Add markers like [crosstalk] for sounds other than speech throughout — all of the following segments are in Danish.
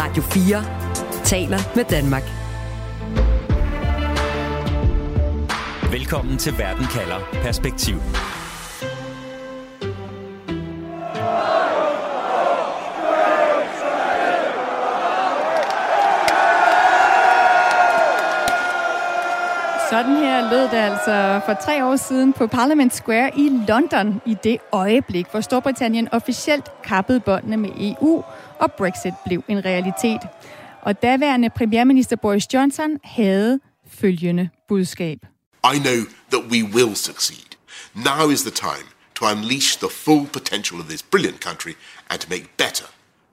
Radio 4 taler med Danmark. Velkommen til Verden kalder Perspektiv. Sådan her lød det altså for tre år siden på Parliament Square i London i det øjeblik, hvor Storbritannien officielt kappede båndene med EU, og Brexit blev en realitet. Og daværende premierminister Boris Johnson havde følgende budskab. I know that we will succeed. Now is the time to unleash the full potential of this brilliant country and to make better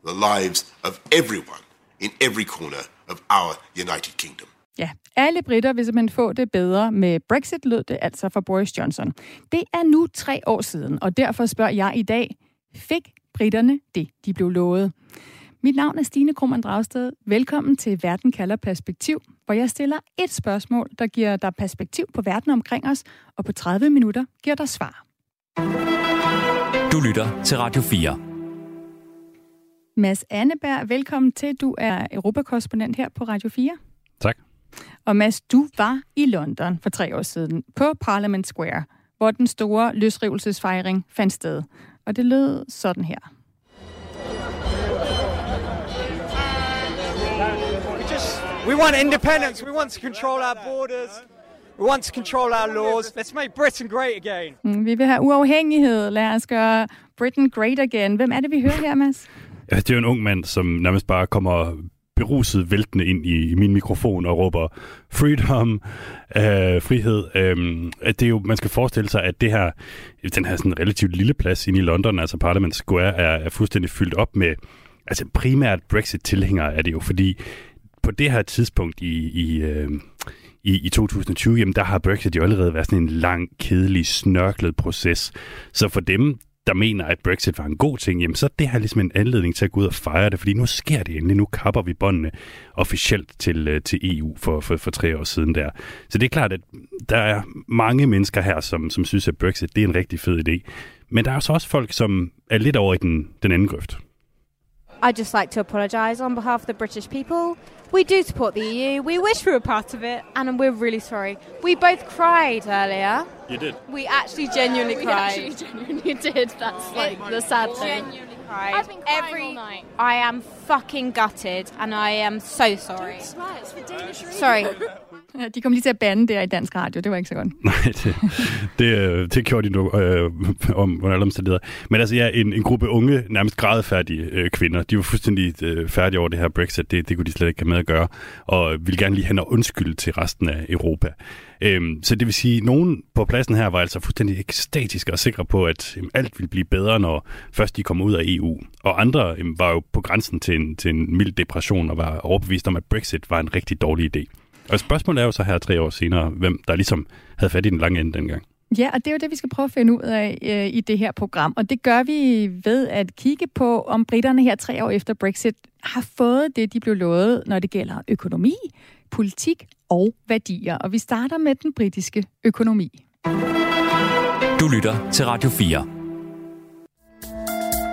the lives of everyone in every corner of our United Kingdom. Ja, alle britter vil simpelthen få det bedre med Brexit, lød det altså for Boris Johnson. Det er nu tre år siden, og derfor spørger jeg i dag, fik britterne det, de blev lovet? Mit navn er Stine Krohmann Dragsted. Velkommen til Verden kalder perspektiv, hvor jeg stiller et spørgsmål, der giver dig perspektiv på verden omkring os, og på 30 minutter giver dig svar. Du lytter til Radio 4. Mads Anneberg, velkommen til. Du er europakorrespondent her på Radio 4. Tak. Og Mads, du var i London for tre år siden på Parliament Square, hvor den store løsrivelsesfejring fandt sted. Og det lød sådan her. We just we want independence. We want to control our borders. We want to control our laws. Let's make Britain great again. Mm, Vi vil have uafhængighed. Lad os gøre Britain great again. Hvem er det, vi hører her, Mads? Ja, det er jo en ung mand, som nærmest bare kommer beruset væltende ind i, i min mikrofon og råber freedom, øh, frihed. Øh, at det er jo, man skal forestille sig, at det her, den her sådan relativt lille plads inde i London, altså Parliament Square, er, er fuldstændig fyldt op med, altså primært Brexit-tilhængere er det jo, fordi på det her tidspunkt i, i, øh, i, i 2020, jamen der har Brexit jo allerede været sådan en lang, kedelig, snørklet proces. Så for dem, der mener, at Brexit var en god ting, jamen så det her ligesom en anledning til at gå ud og fejre det, fordi nu sker det endelig. Nu kapper vi båndene officielt til, øh, til EU for, for, for tre år siden der. Så det er klart, at der er mange mennesker her, som, som synes, at Brexit det er en rigtig fed idé. Men der er så også folk, som er lidt over i den, den anden grøft. I'd just like to apologise on behalf of the British people. We do support the EU. We wish we were part of it, and we're really sorry. We both cried earlier. You did. We actually genuinely We cried. actually genuinely [laughs] did. That's like the sad thing. Genuinely cried. I've been crying Every, all night. I am fucking gutted, and I am so sorry. Swear, it's for Danish radio. Sorry. [laughs] Ja, [laughs] De kom lige til at bande der i dansk radio. Det var ikke så godt. Nej, det, det, øh, det gjorde de nu øh, om under alle omstændigheder. Men altså ja, en, en gruppe unge, nærmest grædefærdige øh, kvinder, de var fuldstændig øh, færdige over det her Brexit. Det, det kunne de slet ikke have med at gøre, og ville gerne lige hen og undskylde til resten af Europa. Øhm, så det vil sige, at nogen på pladsen her var altså fuldstændig ekstatiske og sikre på, at jamen, alt ville blive bedre, når først de kom ud af EU. Og andre jamen, var jo på grænsen til en, til en mild depression og var overbevist om, at Brexit var en rigtig dårlig idé. Og spørgsmålet er jo så her tre år senere, hvem der ligesom havde fat i den lange ende dengang. Ja, og det er jo det, vi skal prøve at finde ud af øh, i det her program. Og det gør vi ved at kigge på, om britterne her tre år efter Brexit har fået det, de blev lovet, når det gælder økonomi, politik og værdier. Og vi starter med den britiske økonomi. Du lytter til Radio 4.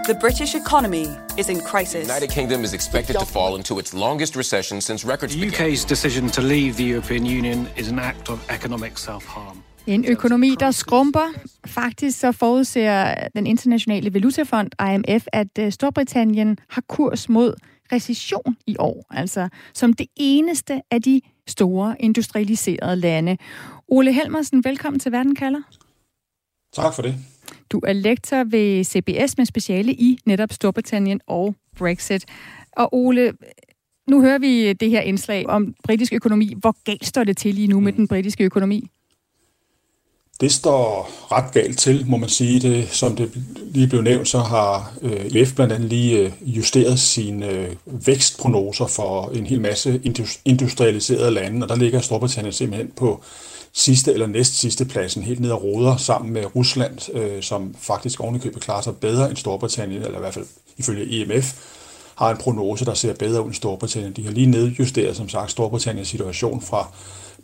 The British economy is in crisis. The United Kingdom is expected to fall into its longest recession since records The began. UK's decision to leave the European Union is an act of economic self-harm. En økonomi, der skrumper. Faktisk så forudser den internationale valutafond, IMF, at øh, Storbritannien har kurs mod recession i år, altså som det eneste af de store industrialiserede lande. Ole Helmersen, velkommen til Verden kalder. Tak for det. Du er lektor ved CBS med speciale i netop Storbritannien og Brexit. Og Ole, nu hører vi det her indslag om britisk økonomi. Hvor galt står det til lige nu med den britiske økonomi? Det står ret galt til, må man sige. Det, som det lige blev nævnt, så har øh, IMF blandt andet lige øh, justeret sine øh, vækstprognoser for en hel masse indus- industrialiserede lande, og der ligger Storbritannien simpelthen på sidste eller næst sidste pladsen, helt ned og roder sammen med Rusland, øh, som faktisk ovenikøbet klarer sig bedre end Storbritannien, eller i hvert fald ifølge IMF, har en prognose, der ser bedre ud end Storbritannien. De har lige nedjusteret, som sagt, Storbritanniens situation fra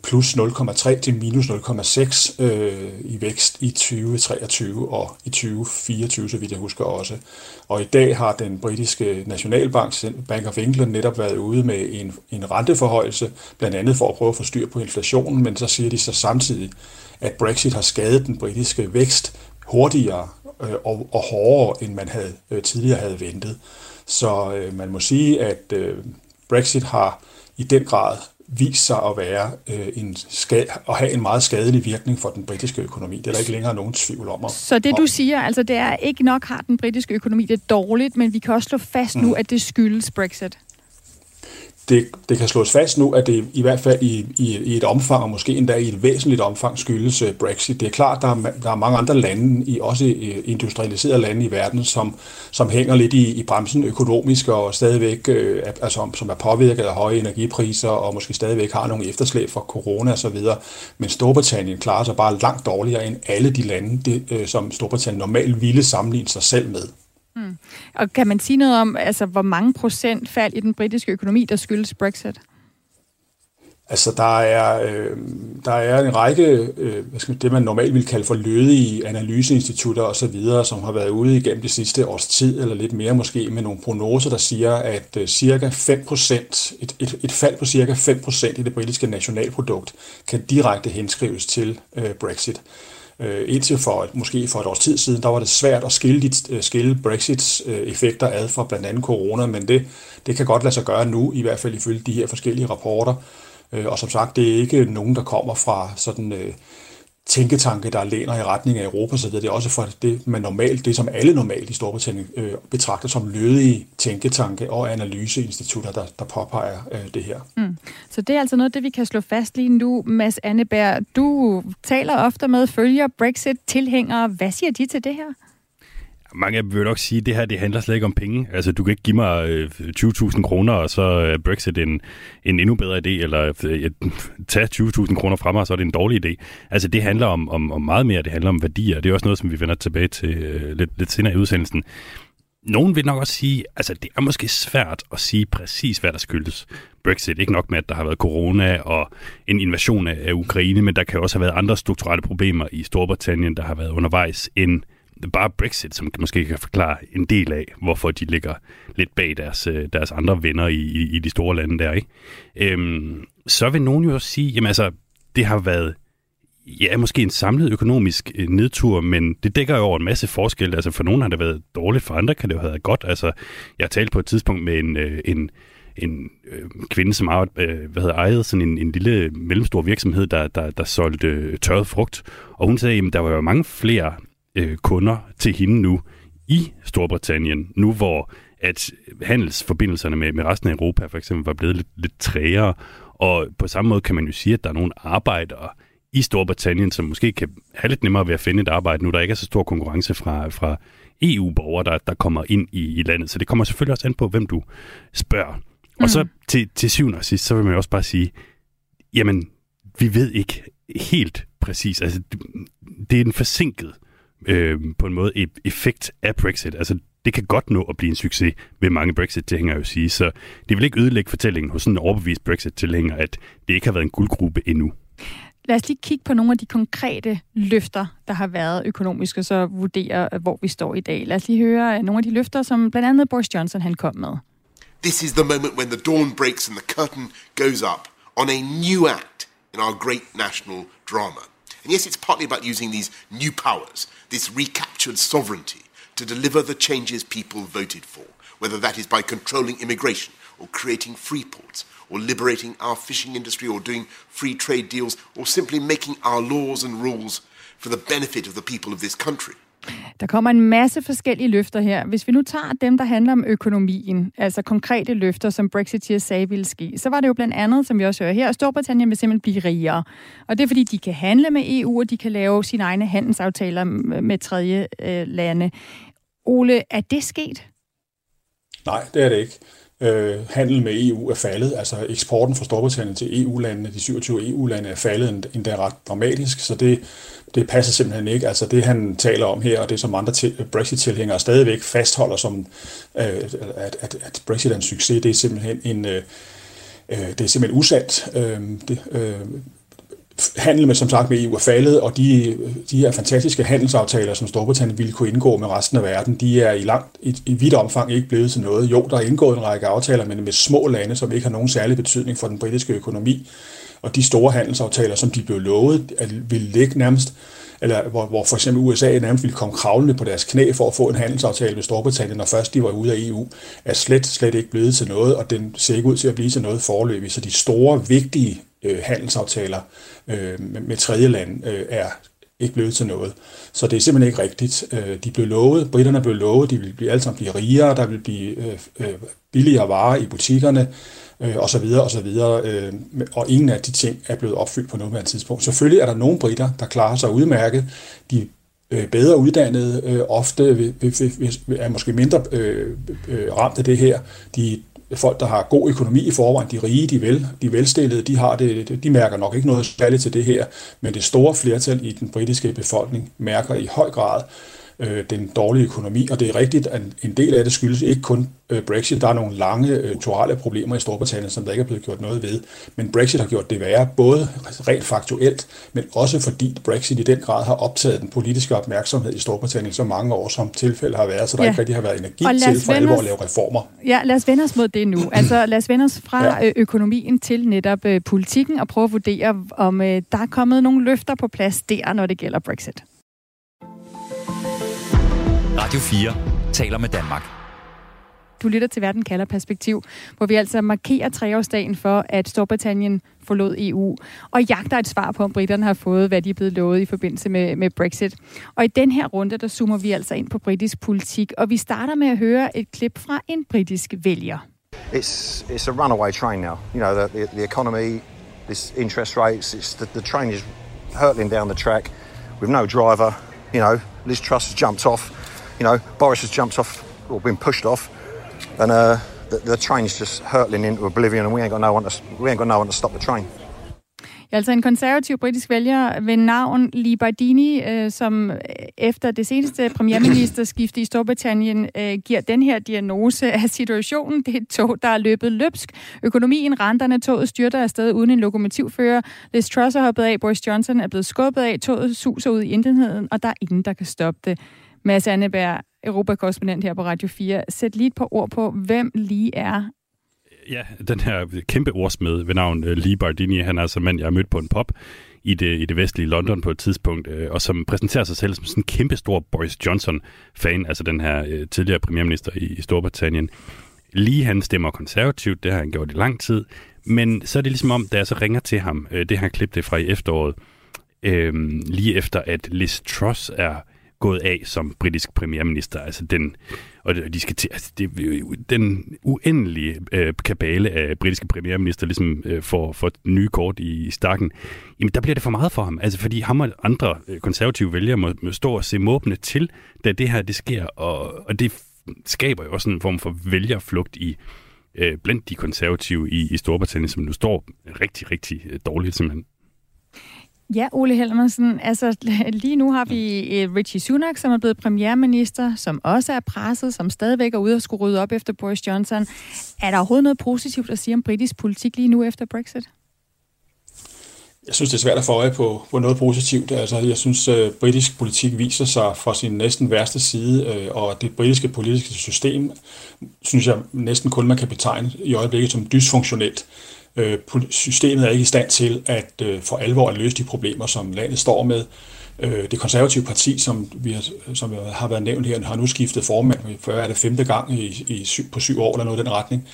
plus 0,3 til minus 0,6 øh, i vækst i 2023 og i 2024, så vidt jeg husker også. Og i dag har den britiske nationalbank, Bank of England, netop været ude med en, en renteforhøjelse, blandt andet for at prøve at få styr på inflationen, men så siger de så samtidig, at Brexit har skadet den britiske vækst hurtigere øh, og, og hårdere, end man havde øh, tidligere havde ventet. Så øh, man må sige, at øh, Brexit har i den grad vist sig at være øh, en skad, at have en meget skadelig virkning for den britiske økonomi. Det er der ikke længere nogen tvivl om. Så det du siger, altså det er ikke nok har den britiske økonomi det dårligt, men vi kan også slå fast mm. nu, at det skyldes Brexit det, det kan slås fast nu, at det i hvert fald i, i, i et omfang, og måske endda i et væsentligt omfang, skyldes øh, Brexit. Det er klart, der er, der er mange andre lande, i, også øh, industrialiserede lande i verden, som, som hænger lidt i, i bremsen økonomisk og stadigvæk, øh, altså, som er påvirket af høje energipriser og måske stadigvæk har nogle efterslæb fra corona osv. Men Storbritannien klarer sig bare langt dårligere end alle de lande, det, øh, som Storbritannien normalt ville sammenligne sig selv med. Og kan man sige noget om, altså, hvor mange procent fald i den britiske økonomi, der skyldes Brexit? Altså, der er, øh, der er en række, øh, hvad skal man, det man normalt vil kalde for lødige analyseinstitutter osv., som har været ude igennem det sidste års tid, eller lidt mere måske, med nogle prognoser, der siger, at øh, cirka 5%, et, et, et fald på cirka 5% i det britiske nationalprodukt, kan direkte henskrives til øh, Brexit. Øh, Øh, indtil for et, måske for et års tid siden, der var det svært at skille, dit, øh, skille Brexits øh, effekter ad fra blandt andet corona, men det, det kan godt lade sig gøre nu, i hvert fald ifølge de her forskellige rapporter. Øh, og som sagt, det er ikke nogen, der kommer fra sådan... Øh, tænketanke, der læner i retning af Europa, så det er også for det, man normalt, det som alle normalt i Storbritannien øh, betragter som lødige tænketanke og analyseinstitutter, der, der påpeger øh, det her. Mm. Så det er altså noget, det vi kan slå fast lige nu. Mads Anneberg, du taler ofte med følger Brexit-tilhængere. Hvad siger de til det her? Mange af vil nok sige, at det her det handler slet ikke om penge. Altså, du kan ikke give mig øh, 20.000 kroner, og så er Brexit en, en endnu bedre idé, eller øh, [laughs] tage 20.000 kroner fra mig, og så er det en dårlig idé. Altså, det handler om, om, om meget mere. Det handler om værdier. Det er også noget, som vi vender tilbage til uh, lidt, lidt senere i udsendelsen. Nogen vil nok også sige, altså det er måske svært at sige præcis, hvad der skyldes Brexit. Ikke nok med, at der har været corona og en invasion af Ukraine, men der kan også have været andre strukturelle problemer i Storbritannien, der har været undervejs end bare Brexit, som måske kan forklare en del af, hvorfor de ligger lidt bag deres, øh, deres andre venner i, i, i de store lande der. Ikke? Øhm, så vil nogen jo også sige, jamen altså, det har været ja, måske en samlet økonomisk øh, nedtur, men det dækker jo over en masse forskel. Altså for nogle har det været dårligt, for andre kan det jo have været godt. Altså, jeg har talt på et tidspunkt med en, øh, en, en øh, kvinde, som arbejde, øh, hvad hedder, ejede sådan en, en lille mellemstor virksomhed, der, der, der solgte tørret frugt. Og hun sagde, at der var jo mange flere øh, kunder til hende nu i Storbritannien, nu hvor at handelsforbindelserne med, med resten af Europa for eksempel var blevet lidt, lidt trægere. Og på samme måde kan man jo sige, at der er nogle arbejdere i Storbritannien, som måske kan have lidt nemmere ved at finde et arbejde, nu der ikke er så stor konkurrence fra, fra EU-borgere, der, der kommer ind i, i landet. Så det kommer selvfølgelig også an på, hvem du spørger. Mm. Og så til, til syvende og sidst, så vil man jo også bare sige, jamen, vi ved ikke helt præcis. Altså, det, det er en forsinket øh, på en måde et effekt af Brexit. Altså, det kan godt nå at blive en succes, vil mange Brexit-tilhængere jo sige. Så det vil ikke ødelægge fortællingen hos sådan en overbevist Brexit-tilhænger, at det ikke har været en guldgruppe endnu. Lad os lige kigge på nogle af de konkrete løfter, der har været økonomisk, og så vurdere, hvor vi står i dag. Lad os lige høre nogle af de løfter, som blandt andet Boris Johnson han kom med. This is the moment when the dawn breaks and the curtain goes up on a new act in our great national drama. And yes, it's partly about using these new powers, this recaptured sovereignty, to deliver the changes people voted for, whether that is by controlling immigration or creating free ports or liberating our fishing industry or doing free trade deals or simply making our laws and rules for the benefit of the people of this country. Der kommer en masse forskellige løfter her. Hvis vi nu tager dem, der handler om økonomien, altså konkrete løfter, som Brexiteers sagde ville ske, så var det jo blandt andet, som vi også hører her, at Storbritannien vil simpelthen blive rigere. Og det er fordi, de kan handle med EU, og de kan lave sine egne handelsaftaler med tredje øh, lande. Ole, er det sket? Nej, det er det ikke øh, handel med EU er faldet. Altså eksporten fra Storbritannien til EU-landene, de 27 EU-lande, er faldet endda ret dramatisk, så det, det passer simpelthen ikke. Altså det, han taler om her, og det som andre Brexit-tilhængere stadigvæk fastholder som, øh, at, at, at Brexit er en succes, det er simpelthen en... Øh, øh det er simpelthen usandt. Øh, det, øh, handel med, som sagt, med EU er faldet, og de, de her fantastiske handelsaftaler, som Storbritannien ville kunne indgå med resten af verden, de er i langt, i, i vidt omfang ikke blevet til noget. Jo, der er indgået en række aftaler, men med små lande, som ikke har nogen særlig betydning for den britiske økonomi. Og de store handelsaftaler, som de blev lovet, at ville ligge nærmest eller hvor, hvor for eksempel USA nærmest ville komme kravlende på deres knæ for at få en handelsaftale med Storbritannien, når først de var ude af EU, er slet, slet ikke blevet til noget, og den ser ikke ud til at blive til noget forløbig. Så de store, vigtige øh, handelsaftaler øh, med, med tredje land øh, er ikke blevet til noget. Så det er simpelthen ikke rigtigt. Øh, de blev lovet, britterne blev lovet, de ville blive, alle sammen blive rigere, der ville blive øh, øh, billigere varer i butikkerne, øh, og så videre, og så videre. Øh, og ingen af de ting er blevet opfyldt på nuværende tidspunkt. Selvfølgelig er der nogle britter, der klarer sig udmærket. De øh, bedre uddannede, øh, ofte vil, vil, vil, er måske mindre øh, øh, ramt af det her. De folk, der har god økonomi i forvejen, de rige, de, vel, de velstillede, de, har det, de mærker nok ikke noget særligt til det her, men det store flertal i den britiske befolkning mærker i høj grad øh, den dårlige økonomi, og det er rigtigt, at en del af det skyldes ikke kun øh, Brexit. Der er nogle lange øh, torale problemer i Storbritannien, som der ikke er blevet gjort noget ved. Men Brexit har gjort det værre, både rent faktuelt, men også fordi Brexit i den grad har optaget den politiske opmærksomhed i Storbritannien så mange år, som tilfælde har været, så der ja. ikke rigtig har været energi til for alvor at lave reformer. Ja, lad os vende os mod det nu. [clears throat] Altså lad os vende os fra ja. Øh, økonomien til netop øh, politikken og prøve at vurdere, om øh, der er kommet nogle løfter på plads der, når det gælder Brexit. Radio 4 taler med Danmark. Du lytter til Verden kalder perspektiv, hvor vi altså markerer treårsdagen for, at Storbritannien forlod EU, og jagter et svar på, om britterne har fået, hvad de er blevet lovet i forbindelse med, med Brexit. Og i den her runde, der zoomer vi altså ind på britisk politik, og vi starter med at høre et klip fra en britisk vælger. It's, it's a runaway train now. You know, the, the, the economy, this interest rates, it's the, the train is hurtling down the track with no driver. You know, Liz Truss has jumped off you know, Boris has jumped off or been pushed off, and uh, the, the train's just hurtling into oblivion, and we ain't got no one to we ain't got no one to stop the train. Ja, altså en konservativ britisk vælger ved navn Lee Bardini, øh, som øh, efter det seneste premierministerskifte i Storbritannien øh, giver den her diagnose af situationen. Det er et tog, der er løbet løbsk. Økonomien, renterne, toget styrter afsted uden en lokomotivfører. Liz Truss er hoppet af, Boris Johnson er blevet skubbet af, toget suser ud i intetheden, og der er ingen, der kan stoppe det. Mads Anneberg, Europakorrespondent her på Radio 4. Sæt lige et par ord på, hvem lige er. Ja, den her kæmpe ordsmed ved navn uh, Lee Bardini, han er altså mand, jeg har mødt på en pop i det, i det vestlige London på et tidspunkt, øh, og som præsenterer sig selv som sådan en kæmpe stor Boris Johnson-fan, altså den her øh, tidligere premierminister i, i Storbritannien. Lige han stemmer konservativt, det har han gjort i lang tid, men så er det ligesom om, da jeg så ringer til ham, øh, det her klip det fra i efteråret, øh, lige efter at Liz Truss er gået af som britisk premierminister. Altså den, og de skal til, altså det, den uendelige øh, kabale af britiske premierminister ligesom øh, får, får nye kort i, i stakken, jamen der bliver det for meget for ham. Altså fordi ham og andre øh, konservative vælgere må, må stå og se måbne til, da det her det sker, og, og det skaber jo også en form for vælgerflugt i øh, blandt de konservative i, i Storbritannien, som nu står rigtig, rigtig øh, dårligt simpelthen. Ja, Ole Helmersen, altså [laughs] lige nu har vi øh, Richie Sunak, som er blevet premierminister, som også er presset, som stadigvæk er ude og skulle rydde op efter Boris Johnson. Er der overhovedet noget positivt at sige om britisk politik lige nu efter Brexit? Jeg synes, det er svært at få øje på, på noget positivt. Altså, jeg synes, at britisk politik viser sig fra sin næsten værste side, øh, og det britiske politiske system, synes jeg næsten kun man kan betegne i øjeblikket som dysfunktionelt. Øh, systemet er ikke i stand til at øh, for alvor at løse de problemer, som landet står med. Øh, det konservative parti, som, vi har, som har været nævnt her, har nu skiftet formand, før er det femte gang i, i syv, på syv år, eller noget i den retning,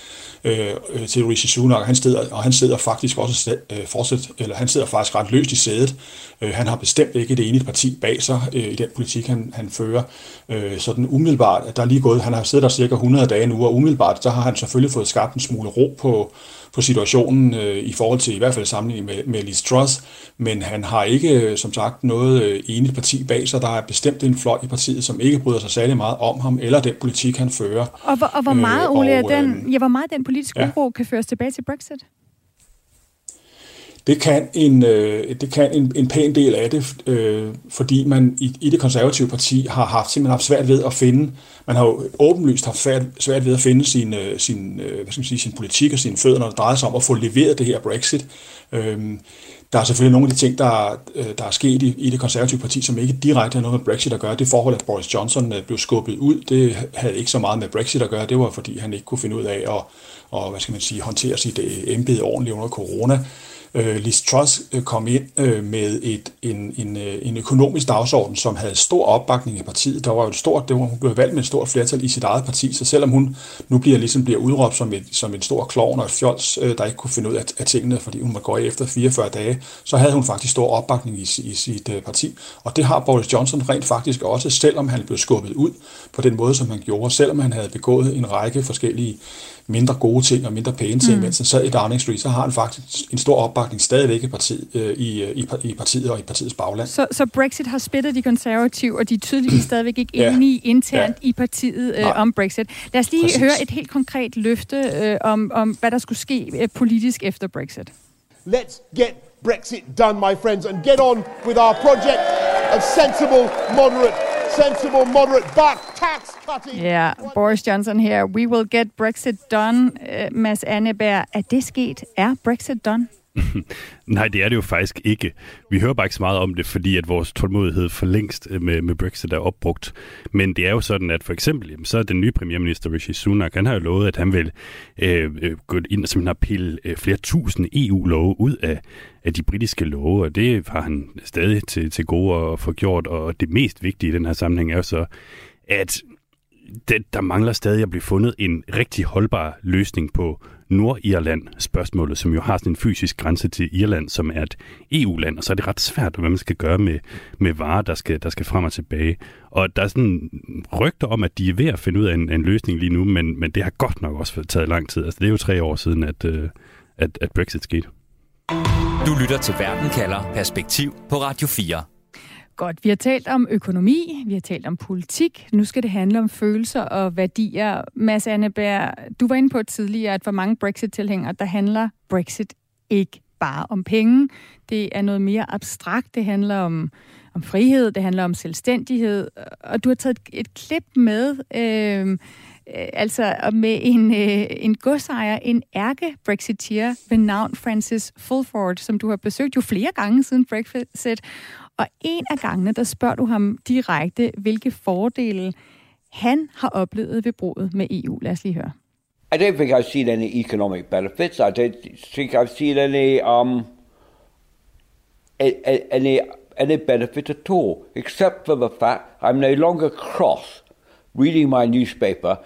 øh, øh til Rishi Sunak, han sidder, og han sidder faktisk også øh, fortsat, eller han sidder faktisk ret løst i sædet. Øh, han har bestemt ikke det ene parti bag sig øh, i den politik, han, han fører. Øh, sådan umiddelbart, der er lige gået, han har siddet der cirka 100 dage nu, og umiddelbart, så har han selvfølgelig fået skabt en smule ro på, på situationen øh, i forhold til i hvert fald sammenligning med, med Liz Truss, men han har ikke, øh, som sagt, noget øh, enigt parti bag sig. Der er bestemt en fløj i partiet, som ikke bryder sig særlig meget om ham, eller den politik, han fører. Og, hvor, og hvor meget, Ole, øh, og, den, ja, hvor meget den politiske ja. uro kan føres tilbage til Brexit? Det kan en, øh, det kan en, en pæn del af det, øh, fordi man i, i det konservative parti har haft simpelthen haft svært ved at finde, man har jo åbenlyst haft svært, svært ved at finde sin, øh, sin, øh, hvad skal man sige, sin politik og sine fødder, når det drejer sig om at få leveret det her Brexit. Øh, der er selvfølgelig nogle af de ting, der, øh, der er sket i, i det konservative parti, som ikke direkte har noget med Brexit at gøre. Det forhold, at Boris Johnson øh, blev skubbet ud, det havde ikke så meget med Brexit at gøre. Det var, fordi han ikke kunne finde ud af at, og, hvad skal man sige, håndtere sit øh, embede ordentligt under corona øh, Liz Truss øh, kom ind øh, med et, en, en, øh, en økonomisk dagsorden, som havde stor opbakning i partiet. Der var jo et stort, det var, hun blev valgt med et stort flertal i sit eget parti, så selvom hun nu bliver, ligesom bliver udråbt som, et, som en stor klovn og et fjols, øh, der ikke kunne finde ud af, af tingene, fordi hun var gå efter 44 dage, så havde hun faktisk stor opbakning i, i sit øh, parti. Og det har Boris Johnson rent faktisk også, selvom han blev skubbet ud på den måde, som han gjorde, selvom han havde begået en række forskellige mindre gode ting og mindre pæne ting, mm. mens han sad i Downing Street, så har han faktisk en stor opbakning stadigvæk i partiet, øh, i, øh, i, i partiet og i partiets bagland. Så, så Brexit har splittet de konservative, og de er tydeligvis [clears throat] stadigvæk ikke ja. enige internt ja. i partiet øh, om Brexit. Lad os lige Præcis. høre et helt konkret løfte øh, om, om, hvad der skulle ske øh, politisk efter Brexit. Let's get Brexit done, my friends, and get on with our project of sensible, moderate sensible, moderate back tax cutting. Ja, Boris Johnson her. We will get Brexit done. Uh, Mads Anneberg, er det sket? Er Brexit done? [laughs] Nej, det er det jo faktisk ikke. Vi hører bare ikke så meget om det, fordi at vores tålmodighed for længst øh, med, med Brexit er opbrugt. Men det er jo sådan, at for eksempel, jamen, så er den nye premierminister Rishi Sunak, han har jo lovet, at han vil øh, øh gå ind og simpelthen pille øh, flere tusind EU-love ud af, af de britiske love, og det har han stadig til, til gode at få gjort. Og det mest vigtige i den her sammenhæng er jo så, at det, der mangler stadig at blive fundet en rigtig holdbar løsning på Nordirland spørgsmålet, som jo har sådan en fysisk grænse til Irland, som er et EU-land, og så er det ret svært, hvad man skal gøre med, med varer, der skal, der skal frem og tilbage. Og der er sådan rygter om, at de er ved at finde ud af en, en løsning lige nu, men, men det har godt nok også taget lang tid. Altså det er jo tre år siden, at, øh, at, at Brexit skete. Du lytter til Verden kalder Perspektiv på Radio 4. Godt, vi har talt om økonomi, vi har talt om politik. Nu skal det handle om følelser og værdier. Mads Anneberg, du var inde på tidligere, at for mange Brexit-tilhængere, der handler Brexit ikke bare om penge. Det er noget mere abstrakt. Det handler om, om frihed, det handler om selvstændighed. Og du har taget et, et klip med, øh, øh, altså med en, øh, en godsejer, en ærke-brexiteer ved navn Francis Fulford, som du har besøgt jo flere gange siden Brexit. Og en af gangene, der spørger du ham direkte, hvilke fordele han har oplevet ved bruget med EU. Lad os lige høre. I don't think I've seen any economic benefits. I don't think I've seen any um, any any benefit at all, except for the fact I'm no longer cross reading my newspaper,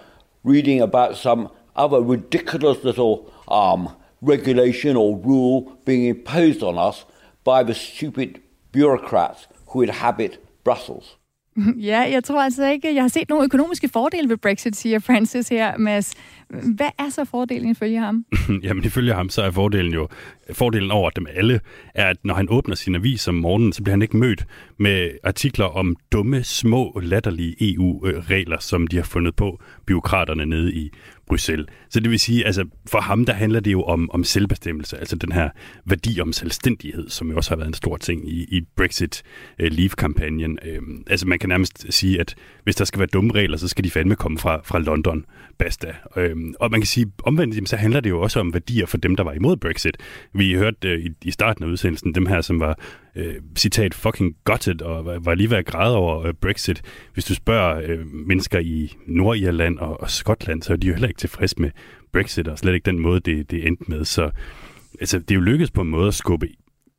reading about some other ridiculous little um, regulation or rule being imposed on us by the stupid bureaucrats who inhabit Brussels. [laughs] Ja, jeg tror altså ikke, jeg har set nogle økonomiske fordele ved Brexit, siger Francis her, Mads. Hvad er så fordelen ifølge ham? [laughs] Jamen ifølge ham, så er fordelen jo, fordelen over dem alle, er, at når han åbner sin avis om morgenen, så bliver han ikke mødt med artikler om dumme, små, latterlige EU-regler, som de har fundet på byråkraterne nede i Bruxelles. Så det vil sige, altså for ham, der handler det jo om, om selvbestemmelse, altså den her værdi om selvstændighed, som jo også har været en stor ting i, i Brexit-Leave-kampagnen. Øh, uh, øhm, altså man kan nærmest sige, at hvis der skal være dumme regler, så skal de fandme komme fra, fra London, basta. Uh, Øhm, og man kan sige, omvendt, så handler det jo også om værdier for dem, der var imod Brexit. Vi hørte øh, i, i starten af udsendelsen dem her, som var øh, citat fucking gutted og var, var lige ved at græde over øh, Brexit. Hvis du spørger øh, mennesker i Nordirland og, og Skotland, så er de jo heller ikke tilfredse med Brexit, og slet ikke den måde, det, det endte med. Så altså, det er jo lykkedes på en måde at skubbe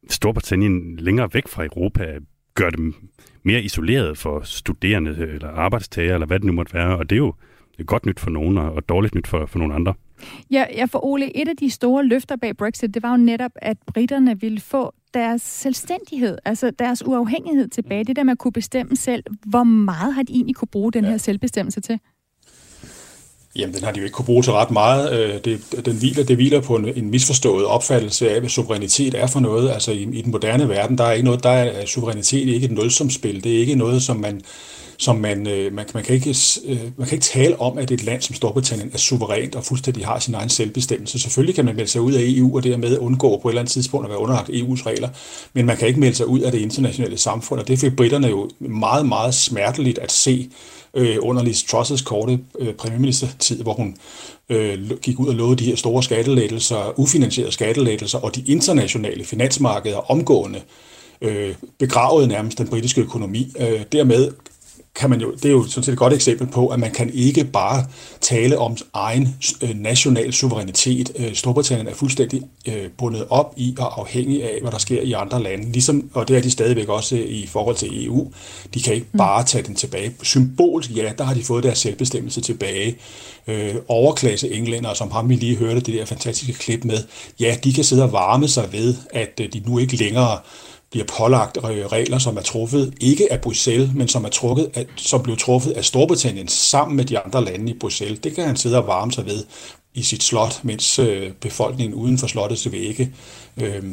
Storbritannien længere væk fra Europa, gøre dem mere isoleret for studerende øh, eller arbejdstager, eller hvad det nu måtte være, og det er jo godt nyt for nogen og dårligt nyt for, for nogle andre. Ja, ja, for Ole, et af de store løfter bag Brexit, det var jo netop, at britterne ville få deres selvstændighed, altså deres uafhængighed tilbage. Det der med at kunne bestemme selv, hvor meget har de egentlig kunne bruge den ja. her selvbestemmelse til? Jamen, den har de jo ikke kunne bruge til ret meget. Øh, det, den hviler, det hviler på en, en misforstået opfattelse af, hvad suverænitet er for noget. Altså i, i den moderne verden, der er ikke noget, der er suverænitet ikke et nulsumspil. Det er ikke noget, som man, som man, øh, man, man, kan ikke, øh, man kan ikke tale om, at et land som Storbritannien er suverænt og fuldstændig har sin egen selvbestemmelse. Selvfølgelig kan man melde sig ud af EU og dermed undgå på et eller andet tidspunkt at være underlagt EU's regler, men man kan ikke melde sig ud af det internationale samfund, og det fik britterne jo meget, meget smerteligt at se øh, under Liz Truss' korte øh, premierministertid, hvor hun øh, gik ud og lovede de her store skattelettelser, ufinansierede skattelettelser, og de internationale finansmarkeder omgående øh, begravede nærmest den britiske økonomi. Øh, dermed kan man jo, det er jo sådan set et godt eksempel på, at man kan ikke bare tale om egen øh, national suverænitet. Øh, Storbritannien er fuldstændig øh, bundet op i og afhængig af, hvad der sker i andre lande. Ligesom, og det er de stadigvæk også i forhold til EU. De kan ikke mm. bare tage den tilbage. Symbolsk, ja, der har de fået deres selvbestemmelse tilbage. Øh, overklasse englænder, som ham vi lige hørte det der fantastiske klip med, ja, de kan sidde og varme sig ved, at de nu ikke længere bliver pålagt regler, som er truffet ikke af Bruxelles, men som er trukket af, som blev truffet af Storbritannien sammen med de andre lande i Bruxelles. Det kan han sidde og varme sig ved i sit slot, mens øh, befolkningen uden for slottets vægge øh,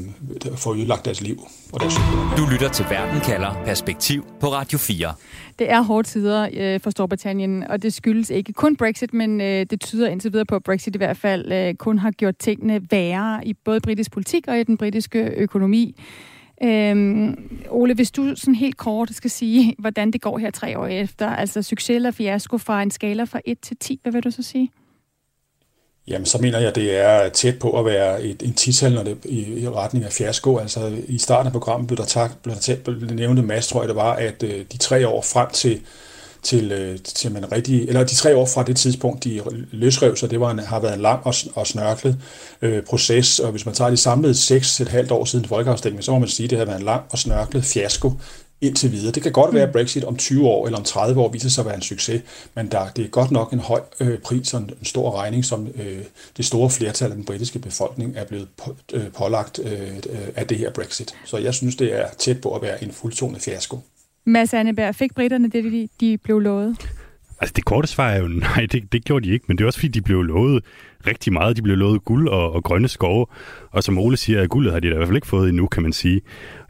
får ødelagt deres liv og deres Du lytter til Verden kalder Perspektiv på Radio 4. Det er hårde tider øh, for Storbritannien, og det skyldes ikke kun Brexit, men øh, det tyder indtil videre på, at Brexit i hvert fald øh, kun har gjort tingene værre i både britisk politik og i den britiske økonomi. Øhm, Ole, hvis du sådan helt kort skal sige, [laughs] hvordan det går her tre år efter, altså succes eller fiasko fra en skala fra 1 til 10, hvad vil du så sige? Jamen, så mener jeg, at det er tæt på at være et, en tital, når det i, i retning af fiasko. Altså, i starten af programmet blev der, tak, blev der, tæt, blev nævnt en masse, tror jeg, det var, at øh, de tre år frem til til, øh, til man rigtig, eller de tre år fra det tidspunkt, de løsrev sig, det var en, har været en lang og, og snørklet øh, proces, og hvis man tager de samlede seks et halvt år siden folkeafstemningen, så må man sige, at det har været en lang og snørklet fiasko indtil videre. Det kan godt være, at Brexit om 20 år eller om 30 år viser sig at være en succes, men der, det er godt nok en høj øh, pris og en, en stor regning, som øh, det store flertal af den britiske befolkning er blevet på, øh, pålagt øh, øh af det her Brexit. Så jeg synes, det er tæt på at være en fuldtonet fiasko. Mads Anneberg, fik britterne det, de, de blev lovet? Altså det korte svar er jo, [laughs] nej, det, det gjorde de ikke, men det er også fordi, de blev lovet rigtig meget. De blev lovet guld og, og grønne skove, og som Ole siger, at guldet har de da i hvert fald ikke fået endnu, kan man sige.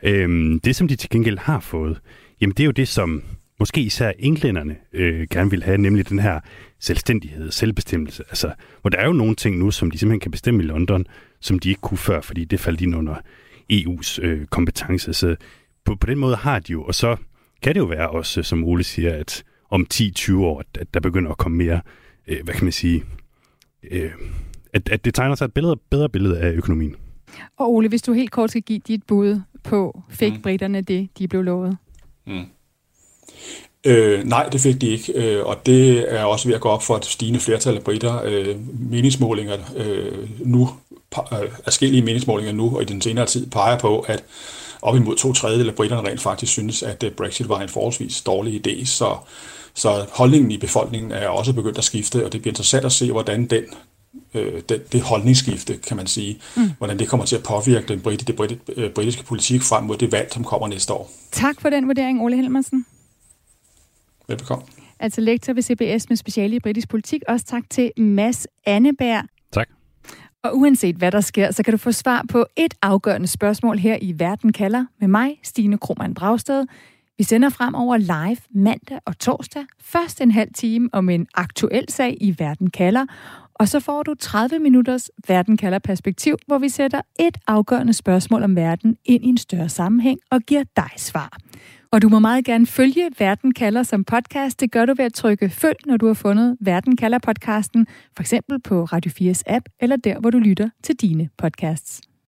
Øhm, det, som de til gengæld har fået, jamen det er jo det, som måske især englænderne øh, gerne vil have, nemlig den her selvstændighed, selvbestemmelse. Altså, hvor der er jo nogle ting nu, som de simpelthen kan bestemme i London, som de ikke kunne før, fordi det faldt ind under EU's øh, kompetence. Så på, på den måde har de jo, og så kan det jo være også, som Ole siger, at om 10-20 år, at der begynder at komme mere, øh, hvad kan man sige, øh, at, at det tegner sig et bedre, bedre billede af økonomien. Og Ole, hvis du helt kort skal give dit bud på, fik mm. britterne det, de blev lovet? Mm. Øh, nej, det fik de ikke, øh, og det er også ved at gå op for et stigende flertal af britter. Øh, meningsmålinger øh, nu, øh, forskellige meningsmålinger nu og i den senere tid peger på, at op imod to tredjedel af britterne rent faktisk synes, at øh, Brexit var en forholdsvis dårlig idé. Så, så holdningen i befolkningen er også begyndt at skifte, og det bliver interessant at se, hvordan den øh, det, det holdningsskifte, kan man sige, mm. hvordan det kommer til at påvirke den brit, det brit, øh, britiske politik frem mod det valg, som kommer næste år. Tak for den vurdering, Ole Helmersen. Velbekomme. Altså lektor ved CBS med speciale i britisk politik. Også tak til Mads Anneberg. Og uanset hvad der sker, så kan du få svar på et afgørende spørgsmål her i Verden kalder med mig, Stine Krohmann Dragsted. Vi sender fremover live mandag og torsdag. Først en halv time om en aktuel sag i Verden kalder, og så får du 30 minutters Verden kalder perspektiv, hvor vi sætter et afgørende spørgsmål om verden ind i en større sammenhæng og giver dig svar. Og du må meget gerne følge Verden kalder som podcast. Det gør du ved at trykke følg, når du har fundet Verden kalder podcasten, for eksempel på Radio 4's app eller der, hvor du lytter til dine podcasts.